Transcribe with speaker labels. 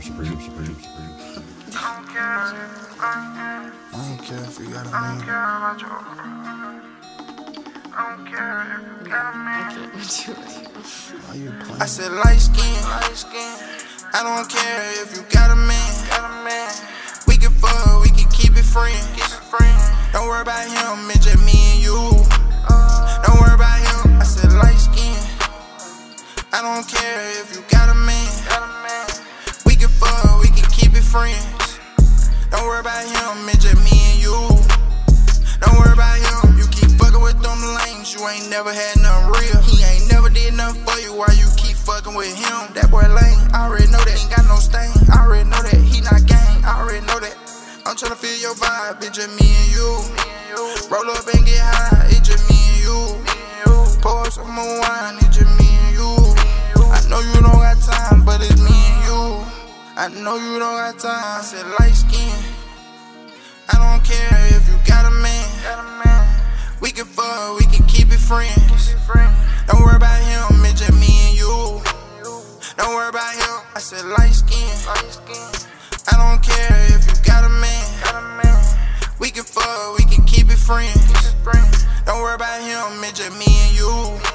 Speaker 1: Supreme, Supreme, Supreme, Supreme.
Speaker 2: I don't care if you got a man.
Speaker 3: I don't care if you got a man. I can't with you
Speaker 2: Why you playing? I said light skin, light skin. I don't care if you got a man. Got a man. We can fuck, we can keep it friends. Keep it friends. Don't worry about him, it's just me and you. Don't worry about him. I said light skin. I don't care if you got worry about him, it's just me and you. Don't worry about him. You keep fucking with them lames, you ain't never had nothing real. He ain't never did nothing for you while you keep fucking with him. That boy lame, I already know that. Ain't got no stain, I already know that. He not gang, I already know that. I'm tryna feel your vibe, it's just me and you. Roll up and get high, it's just me and you. Pour some more wine, it's just me and you. I know you don't got time, but it's me and you. I know you don't got time. I said light skin. Friends. Don't worry about him, it's just me and you. Don't worry about him. I said light skin. I don't care if you got a man. We can fuck, we can keep it friends. Don't worry about him, it's just me and you.